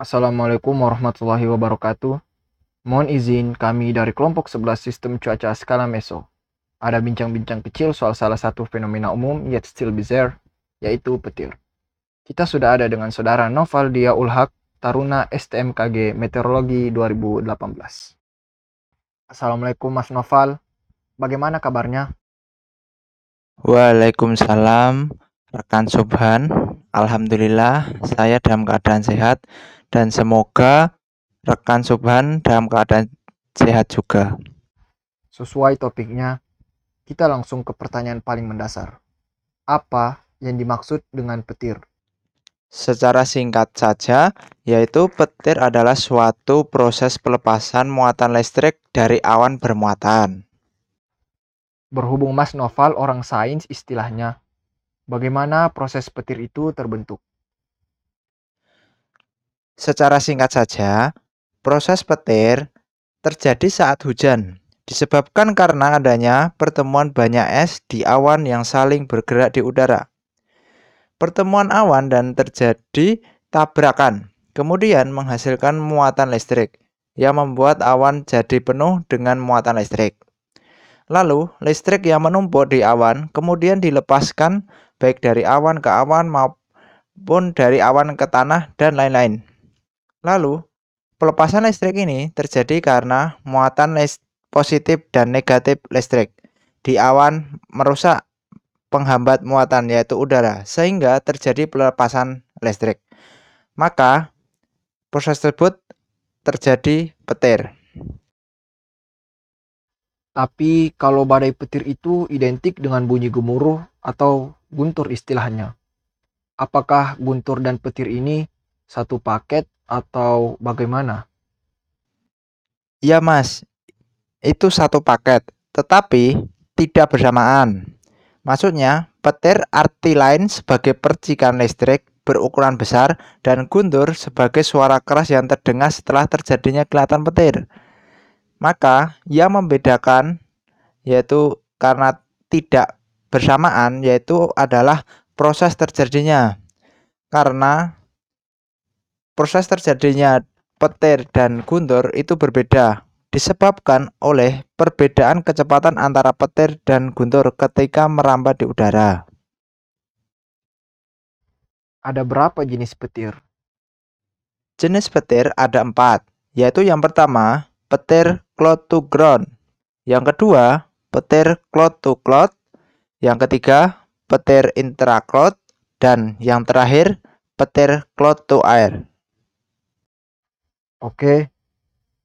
Assalamualaikum warahmatullahi wabarakatuh. Mohon izin kami dari kelompok 11 Sistem Cuaca Skala Meso. Ada bincang-bincang kecil soal salah satu fenomena umum yet still bizarre, yaitu petir. Kita sudah ada dengan saudara Noval Dia Ulhak, Taruna STMKG Meteorologi 2018. Assalamualaikum Mas Noval, bagaimana kabarnya? Waalaikumsalam, rekan Subhan. Alhamdulillah, saya dalam keadaan sehat dan semoga rekan Subhan dalam keadaan sehat juga. Sesuai topiknya, kita langsung ke pertanyaan paling mendasar. Apa yang dimaksud dengan petir? Secara singkat saja, yaitu petir adalah suatu proses pelepasan muatan listrik dari awan bermuatan. Berhubung Mas Noval orang sains istilahnya, bagaimana proses petir itu terbentuk? Secara singkat saja, proses petir terjadi saat hujan, disebabkan karena adanya pertemuan banyak es di awan yang saling bergerak di udara. Pertemuan awan dan terjadi tabrakan, kemudian menghasilkan muatan listrik yang membuat awan jadi penuh dengan muatan listrik. Lalu, listrik yang menumpuk di awan kemudian dilepaskan baik dari awan ke awan maupun dari awan ke tanah dan lain-lain. Lalu, pelepasan listrik ini terjadi karena muatan positif dan negatif listrik di awan merusak penghambat muatan yaitu udara sehingga terjadi pelepasan listrik. Maka proses tersebut terjadi petir. Tapi kalau badai petir itu identik dengan bunyi gemuruh atau guntur istilahnya. Apakah guntur dan petir ini satu paket atau bagaimana? Ya mas, itu satu paket, tetapi tidak bersamaan. Maksudnya, petir arti lain sebagai percikan listrik berukuran besar dan guntur sebagai suara keras yang terdengar setelah terjadinya kelihatan petir. Maka yang membedakan yaitu karena tidak bersamaan yaitu adalah proses terjadinya. Karena proses terjadinya petir dan guntur itu berbeda disebabkan oleh perbedaan kecepatan antara petir dan guntur ketika merambat di udara. Ada berapa jenis petir? Jenis petir ada empat, yaitu yang pertama petir cloud to ground. Yang kedua, petir cloud to cloud. Yang ketiga, petir intracloud. Dan yang terakhir, petir cloud to air. Oke,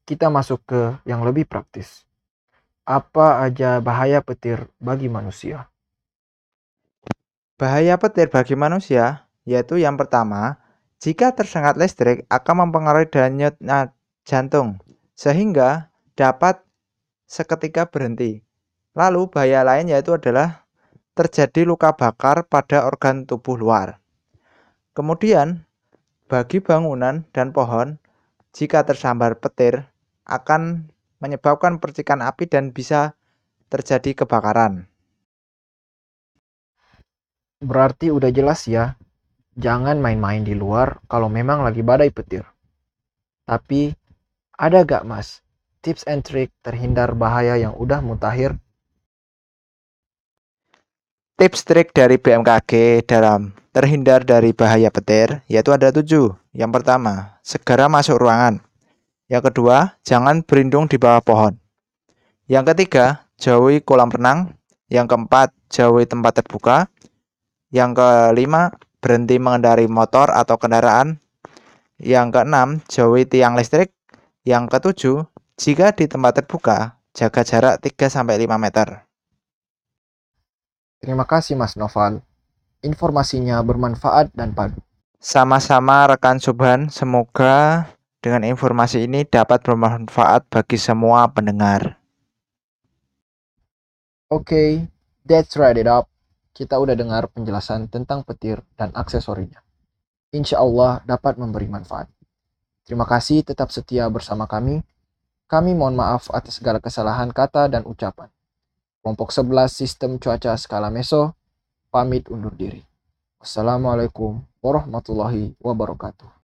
kita masuk ke yang lebih praktis. Apa aja bahaya petir bagi manusia? Bahaya petir bagi manusia yaitu yang pertama, jika tersengat listrik akan mempengaruhi denyut jantung sehingga dapat seketika berhenti. Lalu bahaya lain yaitu adalah terjadi luka bakar pada organ tubuh luar. Kemudian, bagi bangunan dan pohon, jika tersambar petir akan menyebabkan percikan api dan bisa terjadi kebakaran. Berarti udah jelas ya, jangan main-main di luar kalau memang lagi badai petir. Tapi ada gak mas tips and trick terhindar bahaya yang udah mutakhir? Tips trik dari BMKG dalam terhindar dari bahaya petir yaitu ada tujuh. Yang pertama, segera masuk ruangan. Yang kedua, jangan berlindung di bawah pohon. Yang ketiga, jauhi kolam renang. Yang keempat, jauhi tempat terbuka. Yang kelima, berhenti mengendari motor atau kendaraan. Yang keenam, jauhi tiang listrik. Yang ketujuh, jika di tempat terbuka, jaga jarak 3-5 meter. Terima kasih Mas Noval. Informasinya bermanfaat dan padu. Sama-sama rekan Subhan, semoga dengan informasi ini dapat bermanfaat bagi semua pendengar. Oke, okay, that's right it up. Kita udah dengar penjelasan tentang petir dan aksesorinya. Insya Allah dapat memberi manfaat. Terima kasih tetap setia bersama kami. Kami mohon maaf atas segala kesalahan kata dan ucapan. Kelompok 11 Sistem Cuaca Skala Meso pamit undur diri. Wassalamualaikum warahmatullahi wabarakatuh.